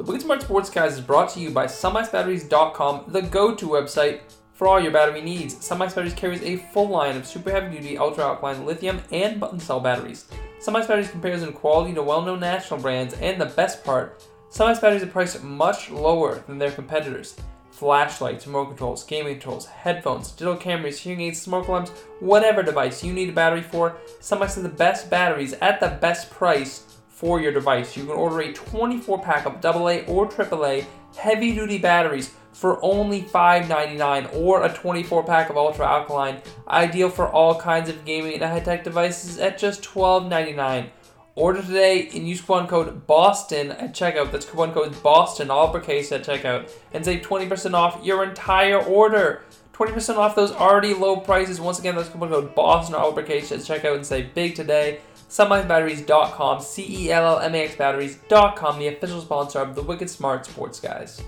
The Wicked Smart Sportscast is brought to you by CellMaxBatteries.com, the go-to website for all your battery needs. CellMax Batteries carries a full line of super heavy-duty, ultra-alkaline lithium and button cell batteries. CellMax Batteries compares in quality to well-known national brands, and the best part, CellMax Batteries are priced much lower than their competitors. Flashlights, remote controls, gaming controls, headphones, digital cameras, hearing aids, smoke alarms, whatever device you need a battery for, CellMax has the best batteries at the best price for your device. You can order a 24 pack of AA or AAA heavy duty batteries for only $5.99 or a 24 pack of ultra alkaline, ideal for all kinds of gaming and high tech devices at just $12.99. Order today and use coupon code BOSTON at checkout. That's coupon code BOSTON, all uppercase at checkout, and save 20% off your entire order. 20% off those already low prices. Once again, that's coupon code BOSTON, all uppercase at checkout, and save big today. CellMaxBatteries.com, C E L L M A X Batteries.com, the official sponsor of the Wicked Smart Sports Guys.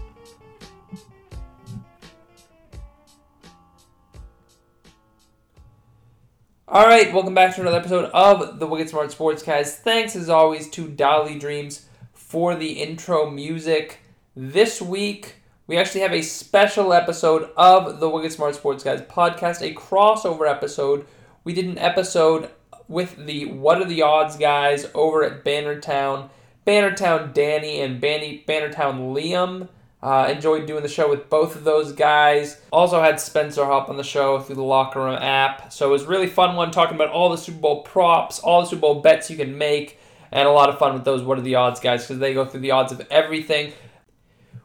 All right, welcome back to another episode of the Wicked Smart Sports Guys. Thanks as always to Dolly Dreams for the intro music. This week, we actually have a special episode of the Wicked Smart Sports Guys podcast, a crossover episode. We did an episode with the What Are the Odds guys over at Bannertown. Bannertown Danny and Banny, Bannertown Liam. Uh, enjoyed doing the show with both of those guys. Also had Spencer hop on the show through the Locker Room app. So it was really fun one talking about all the Super Bowl props, all the Super Bowl bets you can make, and a lot of fun with those What Are the Odds guys because they go through the odds of everything.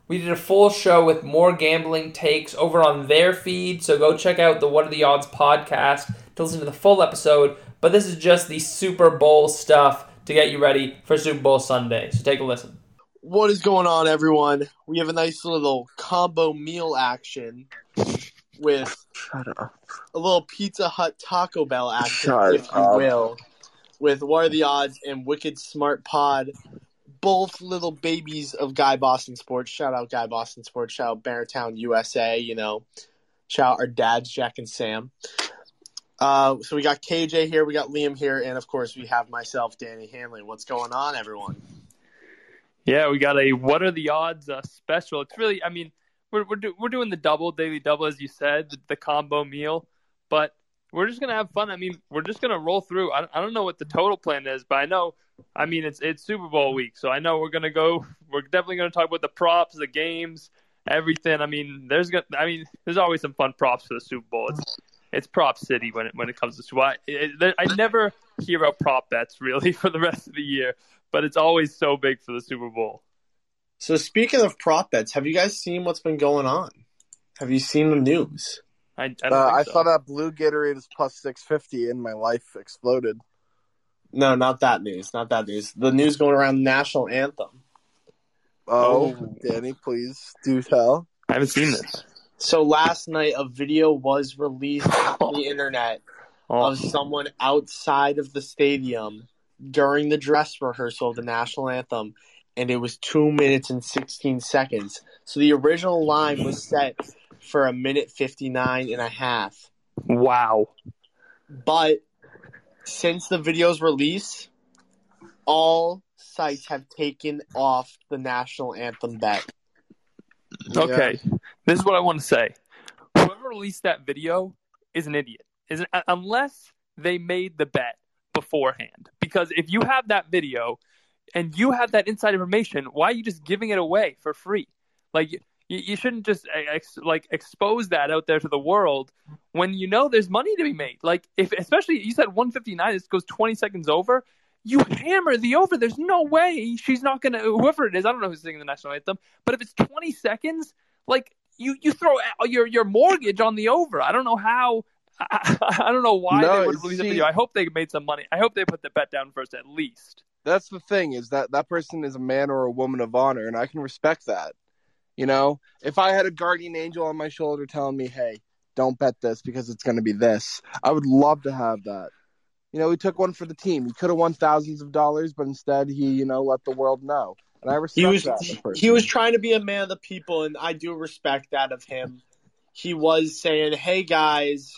We did a full show with more gambling takes over on their feed, so go check out the What Are the Odds podcast to listen to the full episode. But this is just the Super Bowl stuff to get you ready for Super Bowl Sunday. So take a listen. What is going on, everyone? We have a nice little combo meal action with Shut up. a little Pizza Hut Taco Bell action, Shut if you up. will, with What Are the Odds and Wicked Smart Pod, both little babies of Guy Boston Sports. Shout out Guy Boston Sports. Shout out Beartown USA. You know, shout out our dads, Jack and Sam. Uh, so we got KJ here, we got Liam here, and of course we have myself, Danny Hanley. What's going on, everyone? Yeah, we got a what are the odds uh, special. It's really, I mean, we're we're, do, we're doing the double daily double as you said, the, the combo meal, but we're just gonna have fun. I mean, we're just gonna roll through. I, I don't know what the total plan is, but I know, I mean, it's it's Super Bowl week, so I know we're gonna go. We're definitely gonna talk about the props, the games, everything. I mean, there's gonna, I mean, there's always some fun props for the Super Bowl. It's it's prop city when it when it comes to Super Bowl. I, I never hear about prop bets really for the rest of the year, but it's always so big for the Super Bowl. So speaking of prop bets, have you guys seen what's been going on? Have you seen the news? I, I, don't Uh, think I so. saw that blue Gatorade is plus 650 and my life exploded. No, not that news. Not that news. The news going around the national anthem. Oh, Oh. Danny, please do tell. I haven't seen this. So last night, a video was released on the internet Oh, of someone outside of the stadium during the dress rehearsal of the national anthem, and it was two minutes and 16 seconds. So the original line was set for a minute 59 and a half. wow. But since the video's release, all sites have taken off the national anthem bet. Okay, this is what I want to say. Whoever released that video is an idiot. Is it, unless they made the bet beforehand. Because if you have that video and you have that inside information, why are you just giving it away for free? Like you, you shouldn't just uh, ex, like expose that out there to the world when you know there's money to be made. Like if especially you said 159, this goes 20 seconds over. You hammer the over. There's no way she's not gonna. Whoever it is, I don't know who's singing the national anthem. But if it's 20 seconds, like you you throw your your mortgage on the over. I don't know how. I, I don't know why No, they would release a see- video. I hope they made some money. I hope they put the bet down first, at least. That's the thing is that that person is a man or a woman of honor, and I can respect that. You know, if I had a guardian angel on my shoulder telling me, "Hey, don't bet this because it's going to be this," I would love to have that. You know, he took one for the team. He could have won thousands of dollars, but instead he, you know, let the world know. And I respect He was that. in a person. he was trying to be a man of the people, and I do respect that of him. He was saying, "Hey guys,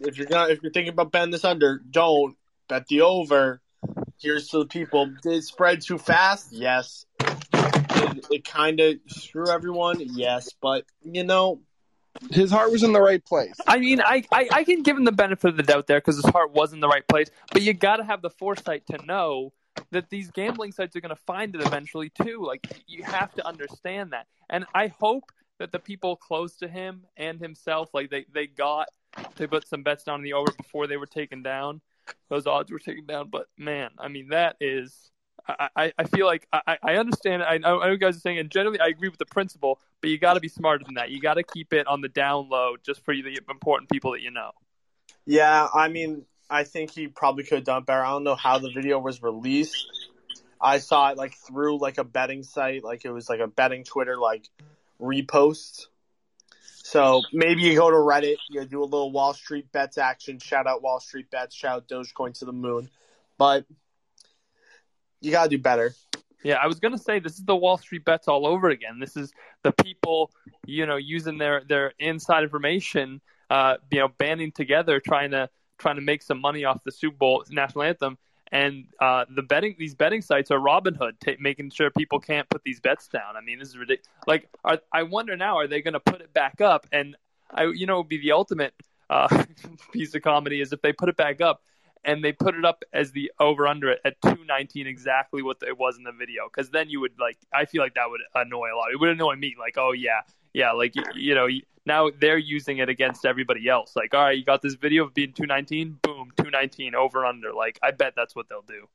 if you're gonna if you're thinking about betting this under, don't bet the over." Here's to the people. Did it spread too fast? Yes. Did it kind of screw everyone? Yes, but you know, His heart was in the right place. I mean, I, I, I can give him the benefit of the doubt there because his heart was in the right place, but you got to have the foresight to know that these gambling sites are going to find it eventually too. Like you have to understand that, and I hope that the people close to him and himself, like they they got they put some bets down in the over before they were taken down. Those odds were taken down, but man, I mean that is. I, I, feel like I, I understand. I know, I know you guys are saying, and generally I agree with the principle, but you got to be smarter than that. You got to keep it on the down low just for the important people that you know. yeah. I mean, I think he probably could have done better. I don't know how the video was released. I saw it like through like a betting site, like it was like a betting Twitter like repost. So maybe you go to Reddit, you do a little Wall Street bets action. Shout out Wall Street bets. Shout out Dogecoin to the moon. But you gotta do better. Yeah, I was gonna say this is the Wall Street bets all over again. This is the people, you know, using their their inside information, uh, you know, banding together, trying to trying to make some money off the Super Bowl national anthem. And uh, the betting these betting sites are Robinhood, ta making sure people can't put these bets down. I mean, this is ridiculous. Like, are, I wonder now, are they going to put it back up? And I, you know, would be the ultimate uh, piece of comedy is if they put it back up and they put it up as the over under at 219 exactly what it was in the video because then you would like i feel like that would annoy a lot it would annoy me like oh yeah yeah like you, you know now they're using it against everybody else like all right you got this video of being 219 boom 219 over under like i bet that's what they'll do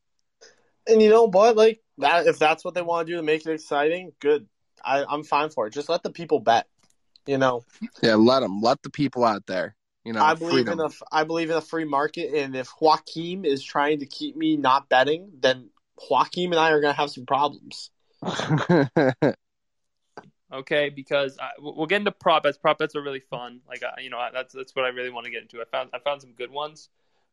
And you know what? Like that, if that's what they want to do to make it exciting, good. I, I'm fine for it. Just let the people bet. You know, Yeah, let them. Let the people out there. You know, I believe freedom. in a I believe in a free market, and if Joaquim is trying to keep me not betting, then Joaquim and I are gonna have some problems. okay because I, we'll get into prop bets prop bets are really fun like uh, you know that's that's what i really want to get into i found i found some good ones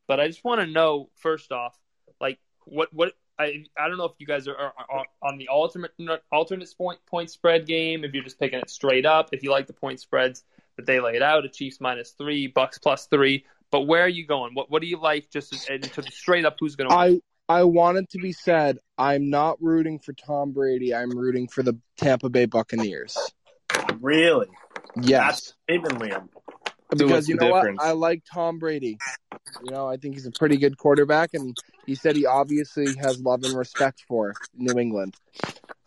but i just want to know first off like what what I, I don't know if you guys are, are, are on the alternate alternate point point spread game. If you're just picking it straight up, if you like the point spreads that they laid out, a Chiefs minus three, Bucks plus three. But where are you going? What what do you like? Just into the straight up, who's going to? I I want it to be said. I'm not rooting for Tom Brady. I'm rooting for the Tampa Bay Buccaneers. Really? Yes, Even Liam. because what's you know difference? what? I like Tom Brady. You know, I think he's a pretty good quarterback, and he said he obviously has love and respect for New England.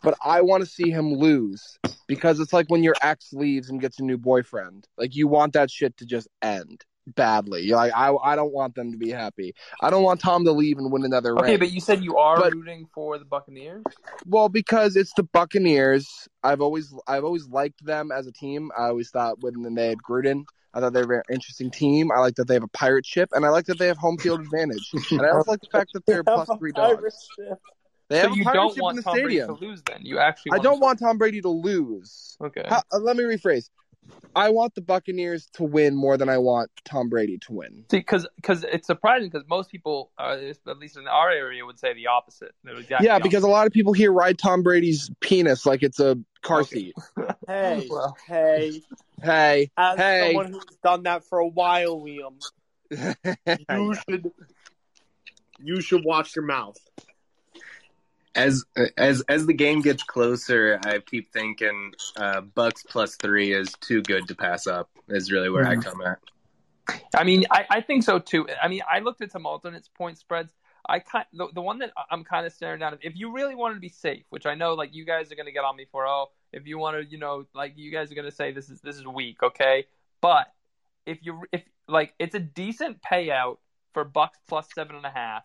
But I want to see him lose because it's like when your ex leaves and gets a new boyfriend. Like you want that shit to just end badly. Like I I don't want them to be happy. I don't want Tom to leave and win another Okay, ring. but you said you are But- rooting for the Buccaneers. Well, because it's the Buccaneers. I've always I've always liked them as a team. I always thought when they had Gruden, I thought they were an interesting team. I like that they have a pirate ship, and I like that they have home field advantage. And I also like the fact that they're plus three dogs. They have so a you pirate don't ship in want the Tom Brady stadium. to lose. Then you actually. I don't him want Tom Brady to lose. Okay. How, uh, let me rephrase. I want the Buccaneers to win more than I want Tom Brady to win. See, because it's surprising because most people, uh, at least in our area, would say the opposite. Exactly yeah, the because a lot of people here ride Tom Brady's penis like it's a car Okay. seat. Hey, Well. hey. Hey, As Hey. someone who's done that for a while, Liam, you should you should watch your mouth. As as as the game gets closer, I keep thinking uh, Bucks plus three is too good to pass up. Is really where I come at. I mean, I, I think so too. I mean, I looked at some alternates point spreads. I kind the, the one that I'm kind of staring down. If you really wanted to be safe, which I know like you guys are going to get on me for, oh, if you want to, you know, like you guys are going to say this is this is weak, okay? But if you if like it's a decent payout for Bucks plus seven and a half.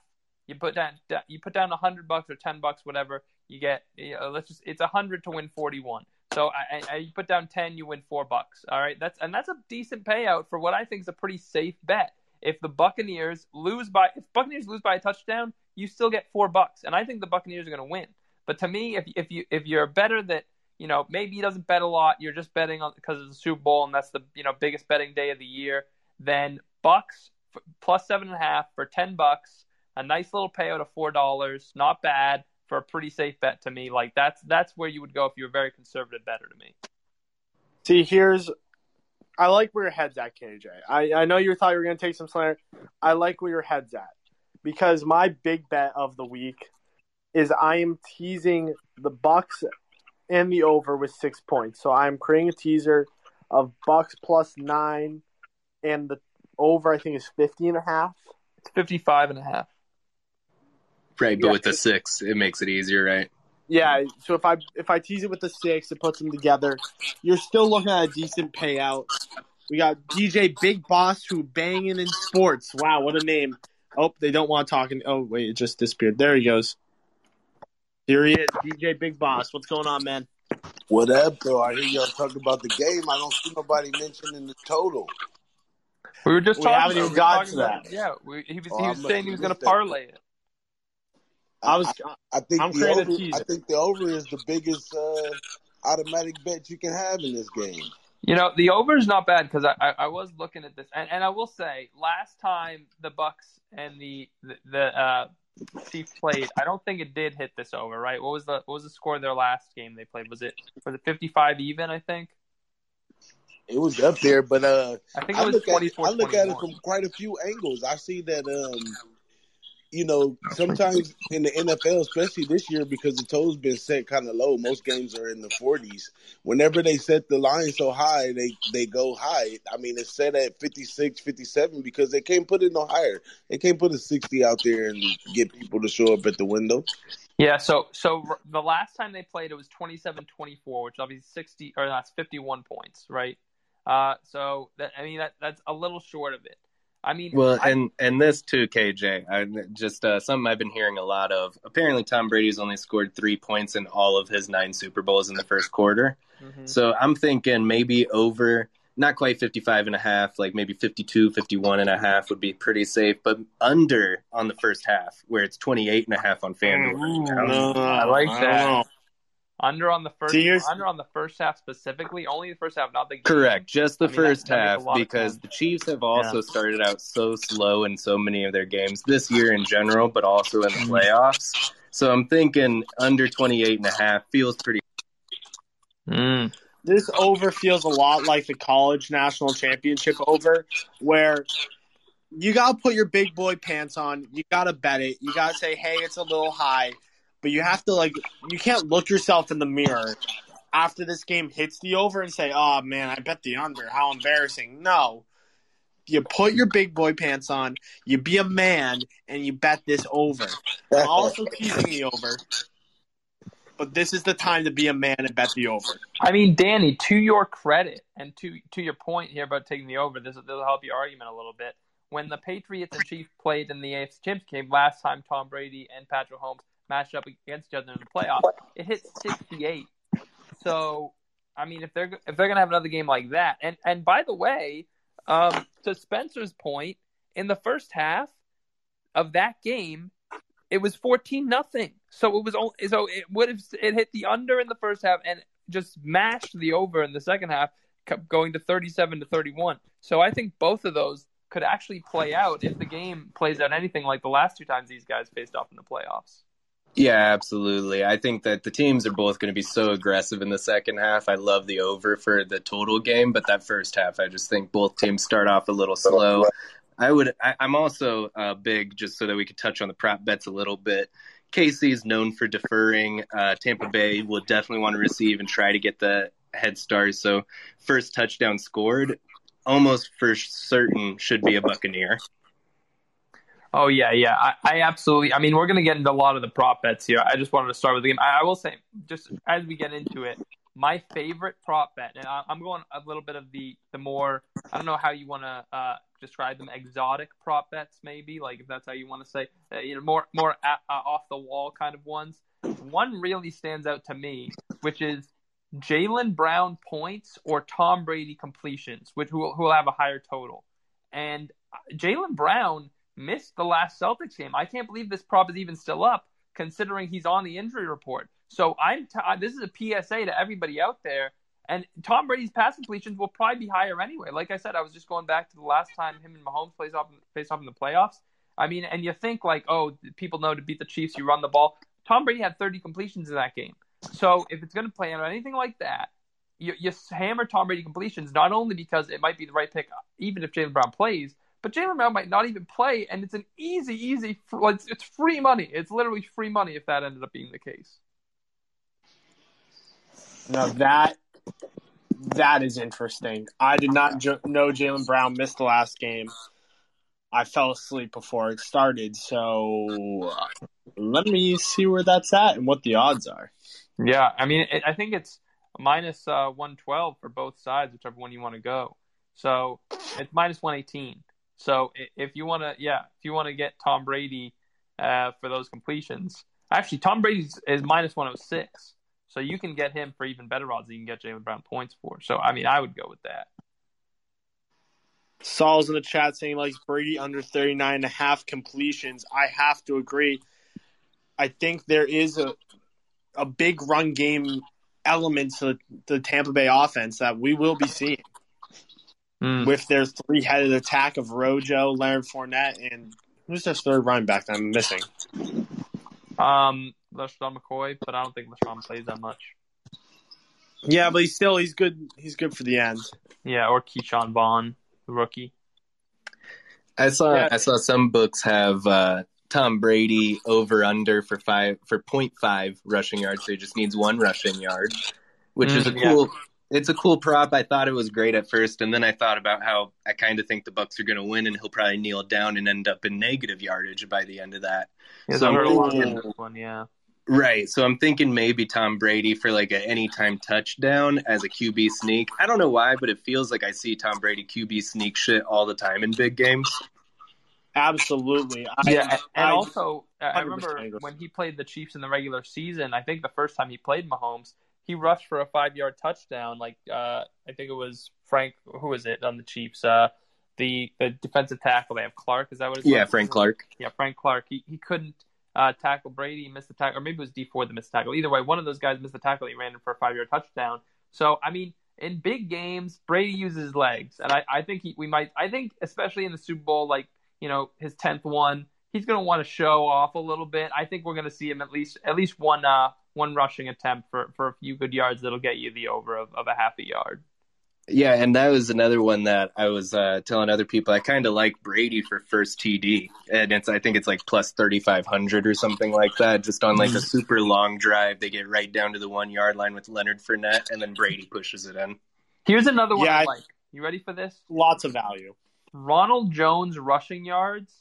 You put down you put down a hundred bucks or ten bucks, whatever. You get you know, let's just it's a hundred to win forty one. So I, I, you put down ten, you win four bucks. All right, that's and that's a decent payout for what I think is a pretty safe bet. If the Buccaneers lose by if Buccaneers lose by a touchdown, you still get four bucks, and I think the Buccaneers are going to win. But to me, if if you if you're better that you know maybe he doesn't bet a lot, you're just betting on because of the Super Bowl and that's the you know biggest betting day of the year. Then Bucks plus seven and a half for ten bucks, a nice little payout of four dollars, not bad for a pretty safe bet to me. Like that's that's where you would go if you were a very conservative better to me. See, here's I like where your head's at, KJ. I, I know you thought you were gonna take some slander. I like where your head's at. Because my big bet of the week is I am teasing the Bucks and the over with six points. So I'm creating a teaser of Bucks plus nine, and the over I think is 50 and a half. It's 55 and a half. Right, but Yeah. with the six, it makes it easier, right? Yeah, so if I if I tease it with the six, it puts them together. You're still looking at a decent payout. We got DJ Big Boss who banging in sports. Wow, what a name! Oh, they don't want to talk. In, oh wait, it just disappeared. There he goes. Here he is, DJ Big Boss. What's going on, man? What up, though? I hear y'all talking about the game. I don't see nobody mentioning the total. We were just We talking. haven't about- even we got talking to about- that. Yeah, we, he was. Oh, he was saying he was going to parlay it. I was I think I'm the over. teaser. I think the over is the biggest uh, automatic bet you can have in this game. You know, the over is not bad because I, I I was looking at this, and, and I will say, last time the Bucks and the the, the uh, Chiefs played, I don't think it did hit this over. Right? What was the what was the score of their last game they played? Was it was it fifty five even? I think. It was up there, but uh, I think I it was look at it. I look at it from quite a few angles. I see that um, you know, sometimes in the NFL, especially this year, because the total's been set kind of low. Most games are in the 40s. Whenever they set the line so high, they they go high. I mean, it's set at 56, 57 because they can't put it no higher. They can't put a 60 out there and get people to show up at the window. Yeah, so so the last time they played, it was 27-24, which obviously sixty or that's fifty one points, right? Uh, so that I mean that that's a little short of it. I mean, Well, I- and and this too, KJ. I just uh, something I've been hearing a lot of. Apparently, Tom Brady's only scored three points in all of his nine Super Bowls in the first quarter. Mhm. So I'm thinking maybe over, not quite 55 and a half, like maybe 52, 51 and a half would be pretty safe, but under on the first half, where it's 28 and a half on FanDuel. No, I like don't that. Know. under on the first See, under on the first half specifically, only the first half, not the game. Correct, just the I mean, that- first that half, because the Chiefs have also started out so slow in so many of their games this year in general, but also in the Mhm. playoffs. So I'm thinking under 28 and a half feels pretty. Mm. This over feels a lot like the college national championship over, where you gotta put your big boy pants on. You gotta bet it. You gotta say, "Hey, it's a little high," but you have to like. You can't look yourself in the mirror after this game hits the over and say, "Oh man, I bet the under." How embarrassing! No, you put your big boy pants on. You be a man and you bet this over. I'm also teasing the over, but this is the time to be a man and bet the over. I mean, Danny, to your credit and to to your point here about taking the over, this will help your argument a little bit. When the Patriots and Chiefs played in the AFC Championship game last time, Tom Brady and Patrick Mahomes matched up against each other in the playoffs. It hit 68. So, I mean, if they're if they're gonna have another game like that, and and by the way, um, to Spencer's point, in the first half of that game, it was 14 nothing. So it was so it would have it hit the under in the first half and just mashed the over in the second half, kept going to 37 to 31. So I think both of those could actually play out if the game plays out anything like the last two times these guys faced off in the playoffs. Yeah, absolutely. I think that the teams are both going to be so aggressive in the second half. I love the over for the total game, but that first half, I just think both teams start off a little slow. I would. I, I'm also uh, big, just so that we could touch on the prop bets a little bit. KC is known for deferring. Uh, Tampa Bay will definitely want to receive and try to get the head start. So, first touchdown scored, almost for certain should be a Buccaneer. Oh yeah, yeah. I, I absolutely. I mean, we're gonna get into a lot of the prop bets here. I just wanted to start with the game. I, I will say, just as we get into it, my favorite prop bet, and I, I'm going a little bit of the the more. I don't know how you want to uh, describe them. Exotic prop bets, maybe, like if that's how you want to say. Uh, you know, more more uh, off the wall kind of ones. One really stands out to me, which is Jaylen Brown points or Tom Brady completions, which who will, who will have a higher total. And uh, Jaylen Brown missed the last Celtics game. I can't believe this prop is even still up, considering he's on the injury report. So I'm this is a PSA to everybody out there. And Tom Brady's pass completions will probably be higher anyway. Like I said, I was just going back to the last time him and Mahomes plays off face off in the playoffs. I mean, and you think like, oh, people know to beat the Chiefs, you run the ball. Tom Brady had 30 completions in that game. So if it's going to play out anything like that, you, you hammer Tom Brady completions not only because it might be the right pick, even if Jaylen Brown plays, but Jaylen Brown might not even play, and it's an easy, easy. It's, it's free money. It's literally free money if that ended up being the case. Now that that is interesting. I did not jo- know Jaylen Brown missed the last game. I fell asleep before it started, so uh, let me see where that's at and what the odds are. Yeah, I mean, it, I think it's minus uh, 112 for both sides, whichever one you want to go. So it's minus 118. So if you want to, yeah, if you want to get Tom Brady uh, for those completions, actually Tom Brady is minus 106. So you can get him for even better odds than you can get Jaylen Brown points for. So I mean, I would go with that. Saul's in the chat saying like Brady under 39 and a half completions. I have to agree. I think there is a a big run game element to the Tampa Bay offense that we will be seeing. Mm. With their three headed attack of Rojo, Leonard Fournette, and who's their third running back that I'm missing? Um, LeSean McCoy, but I don't think LeSean plays that much. Yeah, but he's still he's good. He's good for the end. Yeah, or Ke'Shawn Vaughn, the rookie. I saw Yeah. I saw some books have uh, Tom Brady over under for five for 0.5 rushing yards, so he just needs one rushing yard, which is a cool yeah. Cool. It's a cool prop. I thought it was great at first, and then I thought about how I kind of think the Bucks are going to win, and he'll probably kneel down and end up in negative yardage by the end of that. Yeah, So so I'm a lot thinking- in this one, yeah. Right. So I'm thinking maybe Tom Brady for like an anytime touchdown as a QB sneak. I don't know why, but it feels like I see Tom Brady QB sneak shit all the time in big games. Absolutely. I, Yeah, and, and I- also I I 100% remember when he played the Chiefs in the regular season. I think the first time he played Mahomes, he rushed for a five-yard touchdown. Like uh, I think it was Frank. Who was it on the Chiefs? Uh, the the defensive tackle they have Clark. Is that what? His Yeah? Frank Clark. Yeah, Frank Clark. He he couldn't uh, tackle Brady. He missed the tackle, or maybe it was Dee Ford that missed the tackle. Either way, one of those guys missed the tackle. He ran in for a five-yard touchdown. So I mean, in big games, Brady uses legs, and I I think he, we might. I think especially in the Super Bowl, like you know his tenth one, he's going to want to show off a little bit. I think we're going to see him at least at least one uh one rushing attempt for for a few good yards that'll get you the over of, of a half a yard. Yeah, and that was another one that I was uh, telling other people. I kind of like Brady for first TD, and it's I think it's like plus thirty five hundred or something like that. Just on like a super long drive, they get right down to the one yard line with Leonard Fournette, and then Brady pushes it in. Here's another one Yeah, I I- like. You ready for this? lots of value. Ronald Jones rushing yards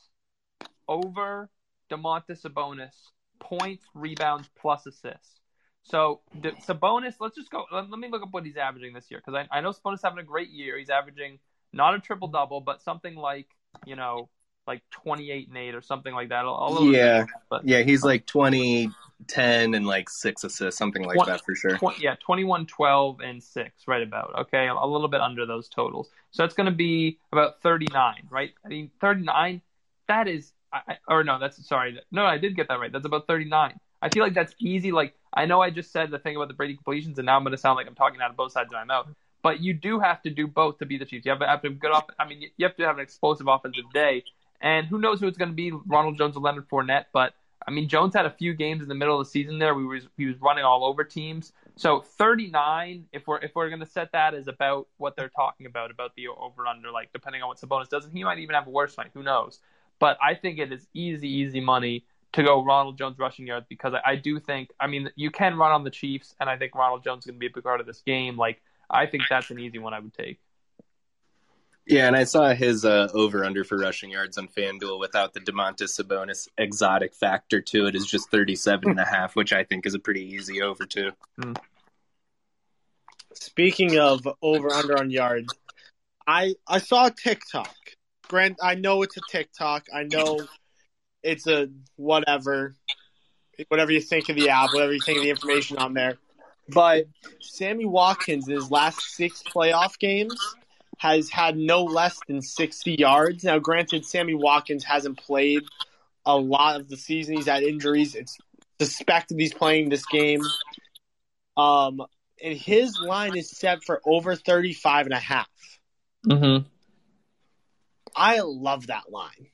over Domantas Sabonis points, rebounds, plus assists. So Sabonis, let's just go. Let, let me look up what he's averaging this year because I, I know Sabonis having a great year. He's averaging not a triple mm-hmm. double, but something like you know like twenty eight and eight or something like that. A, a bit Yeah. but Yeah, he's like 20, 10, and like six assists, something like What- that for sure. Twen- yeah, 21, 12, and 6, right about. Okay, a little bit under those totals. So it's going to be about 39, right? I mean, 39, that is, I, or no, that's, sorry. No, I did get that right. That's about 39. I feel like that's easy. Like, I know I just said the thing about the Brady completions, and now I'm going to sound like I'm talking out of both sides of my mouth. But you do have to do both to be the Chiefs. You have to have good off. I mean, you have to have an explosive offensive day. And who knows who it's going to be, Ronald Jones or Leonard Fournette. But I mean, Jones had a few games in the middle of the season there. We was he was running all over teams. So 39, if we're if we're going to set that as about what they're talking about about the over under, like depending on what Sabonis does, and he might even have a worse night. Who knows? But I think it is easy, easy money to go Ronald Jones rushing yards because I, I do think I mean you can run on the Chiefs, and I think Ronald Jones is going to be a big part of this game. Like I think that's an easy one I would take. Yeah, and I saw his uh, over under for rushing yards on FanDuel without the Domantas Sabonis exotic factor to it is just 37 and a half, which I think is a pretty easy over too. Speaking of over under on yards, I I saw a TikTok. Grant, I know it's a TikTok. I know it's a whatever, whatever you think of the app, whatever you think of the information on there. But Sammy Watkins, in his last six playoff games, has had no less than 60 yards. Now, granted, Sammy Watkins hasn't played a lot of the season. He's had injuries. It's suspected he's playing this game. Um, and his line is set for over 35 and a half. Mm-hmm. I love that line.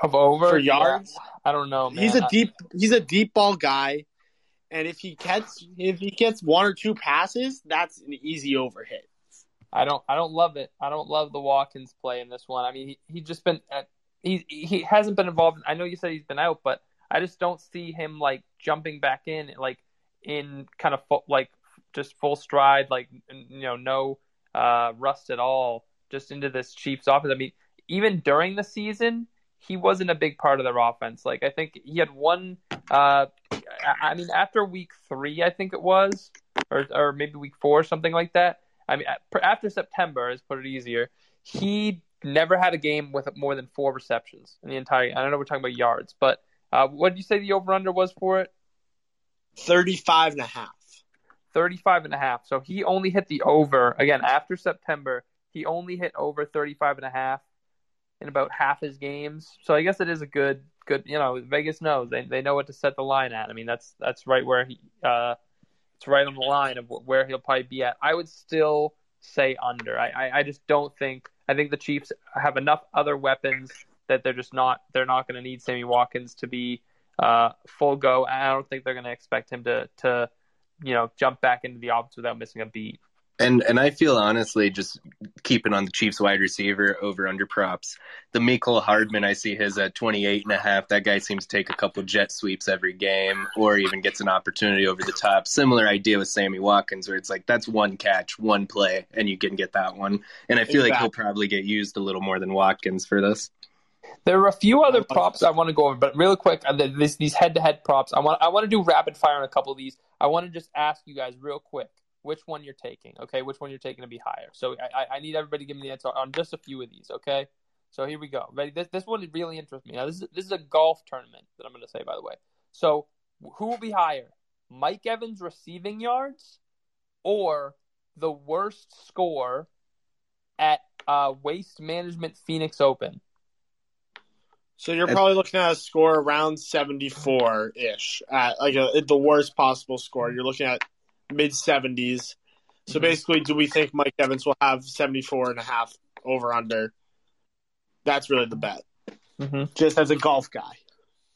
Of over For yards? Yeah. I don't know, man. He's a deep he's a deep ball guy. And if he gets if he gets one or two passes, that's an easy over hit. I don't I don't love it. I don't love the Watkins play in this one. I mean, he he just been uh, he he hasn't been involved. I know you said he's been out, but I just don't see him like jumping back in like in kind of like just full stride, like you know, no uh, rust at all, just into this Chiefs offense. I mean, even during the season, he wasn't a big part of their offense. Like I think he had one. Uh, I mean, after week three, I think it was, or or maybe week four, something like that. I mean, after September, let's put it easier. He never had a game with more than four receptions in the entire. I don't know we're talking about yards, but uh, what did you say the over under was for it? 35 and a half. 35 and a half. So he only hit the over again after September. He only hit over 35 and a half in about half his games. So I guess it is a good good, you know, Vegas knows. They they know what to set the line at. I mean, that's that's right where he uh it's right on the line of where he'll probably be at. I would still say under. I, I, I just don't think I think the Chiefs have enough other weapons that they're just not they're not going to need Sammy Watkins to be uh, full go. I don't think they're going to expect him to to you know jump back into the offense without missing a beat. And and I feel honestly just keeping on the Chiefs wide receiver over under props. The Mecole Hardman, I see his at 28 and a half. That guy seems to take a couple jet sweeps every game or even gets an opportunity over the top. Similar idea with Sammy Watkins where it's like that's one catch, one play and you can get that one. And I feel exactly. like he'll probably get used a little more than Watkins for this. There are a few other props I want to go over, but real quick, uh, this, these head-to-head props. I want I want to do rapid fire on a couple of these. I want to just ask you guys real quick which one you're taking. Okay, which one you're taking to be higher. So I, I need everybody to give me the answer on just a few of these. Okay, so here we go. Ready? This this one really interests me. Now this is this is a golf tournament that I'm going to say by the way. So who will be higher, Mike Evans receiving yards, or the worst score at uh, Waste Management Phoenix Open? So you're probably looking at a score around 74 ish, at like a, the worst possible score. You're looking at mid 70s. So mm-hmm. basically, do we think Mike Evans will have 74 and a half over under? That's really the bet. Mm-hmm. Just as a golf guy.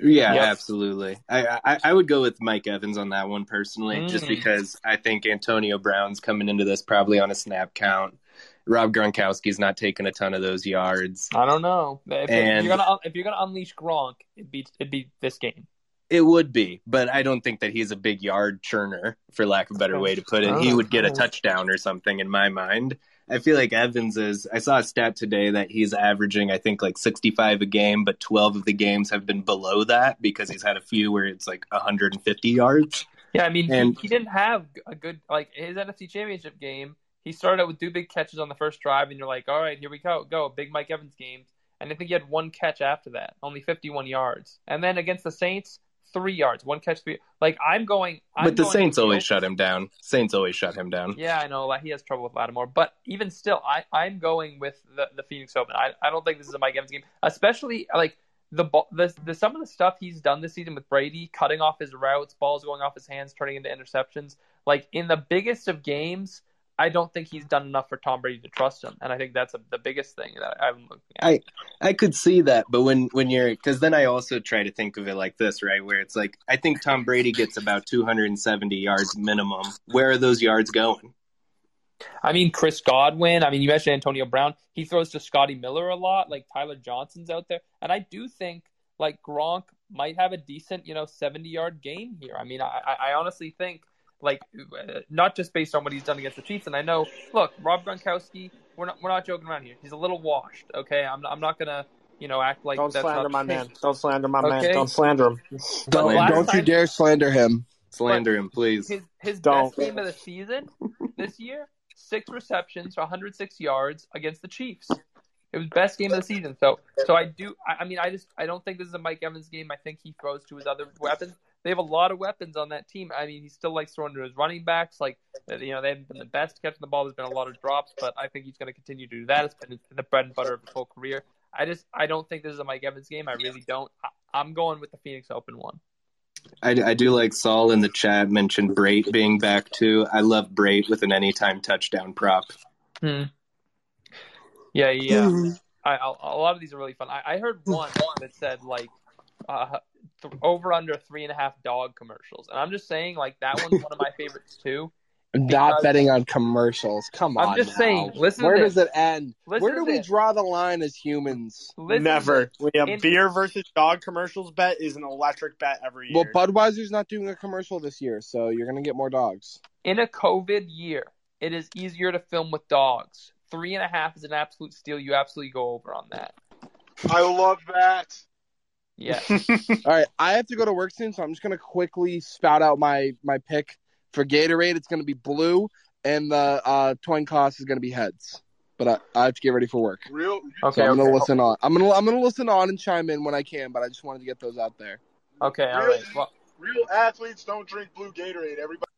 Yeah, yep. absolutely. I, I, I would go with Mike Evans on that one personally, mm. just because I think Antonio Brown's coming into this probably on a snap count. Rob Gronkowski's not taking a ton of those yards. I don't know if, and, if you're gonna if you're gonna unleash Gronk, it'd be it'd be this game. It would be, but I don't think that he's a big yard churner, for lack of a better way to put it. He oh, would get a touchdown or something in my mind. I feel like Evans is. I saw a stat today that he's averaging, I think, like 65 a game, but 12 of the games have been below that because he's had a few where it's like 150 yards. Yeah, I mean, and, he, he didn't have a good, like, his NFC championship game. He started out with two big catches on the first drive, and you're like, all right, here we go, go, big Mike Evans games. And I think he had one catch after that, only 51 yards. And then against the Saints, three yards, one catch, three. Like I'm going. I'm but the going Saints always shut him down. Saints always shut him down. Yeah, I know. Like, he has trouble with Lattimore, but even still, I I'm going with the the Phoenix Open. I I don't think this is a Mike Evans game, especially like. The, the the some of the stuff he's done this season with Brady, cutting off his routes, balls going off his hands, turning into interceptions. Like in the biggest of games, I don't think he's done enough for Tom Brady to trust him, and I think that's a, the biggest thing that I'm looking at. I I could see that, but when when you're because then I also try to think of it like this, right? Where it's like I think Tom Brady gets about 270 yards minimum. Where are those yards going? I mean, Chris Godwin. I mean, you mentioned Antonio Brown. He throws to Scotty Miller a lot. Like Tyler Johnson's out there, and I do think like Gronk might have a decent, you know, 70 yard game here. I mean, I, I honestly think like uh, not just based on what he's done against the Chiefs. And I know, look, Rob Gronkowski, we're not we're not joking around here. He's a little washed. Okay, I'm I'm not gonna you know act like don't that's slander not my man. Don't slander my okay? man. Don't slander him. Don't don't you dare slander him. Slander him, please. His his don't. best game of the season this year, six receptions for 106 yards against the Chiefs. It was best game of the season. So so I do. I, I mean, I just I don't think this is a Mike Evans game. I think he throws to his other weapons they have a lot of weapons on that team. I mean, he still likes throwing to his running backs. Like, you know, they haven't been the best catching the ball. There's been a lot of drops, but I think he's going to continue to do that. It's been the bread and butter of his whole career. I just, I don't think this is a Mike Evans game. I really don't. I, am going with the Phoenix Open one. I, I do like Saul in the chat mentioned Brate being back too. I love Brate with an anytime touchdown prop. Hmm. Yeah, yeah. Mm-hmm. I, a lot of these are really fun. I, I heard one that said like uh, th- over under three and a half dog commercials, and I'm just saying like that one's one of my favorites too. Not betting on commercials. Come on. I'm just now. saying. Listen. Where does it end? Listen Where do we draw the line as humans? Listen Never. We have In- beer versus dog commercials bet is an electric bet every year. Well, Budweiser's not doing a commercial this year, so you're gonna get more dogs. In a COVID year, it is easier to film with dogs. Three and a half is an absolute steal. You absolutely go over on that. I love that. Yeah. All right, I have to go to work soon, so I'm just gonna quickly spout out my my pick for Gatorade. It's gonna be blue, and the uh, coin toss is gonna be heads. But I, I have to get ready for work. Real. Okay. so I'm gonna listen on. I'm gonna I'm gonna listen on and chime in when I can. But I just wanted to get those out there. Okay. All Really? right. Well, Real athletes don't drink blue Gatorade. Everybody.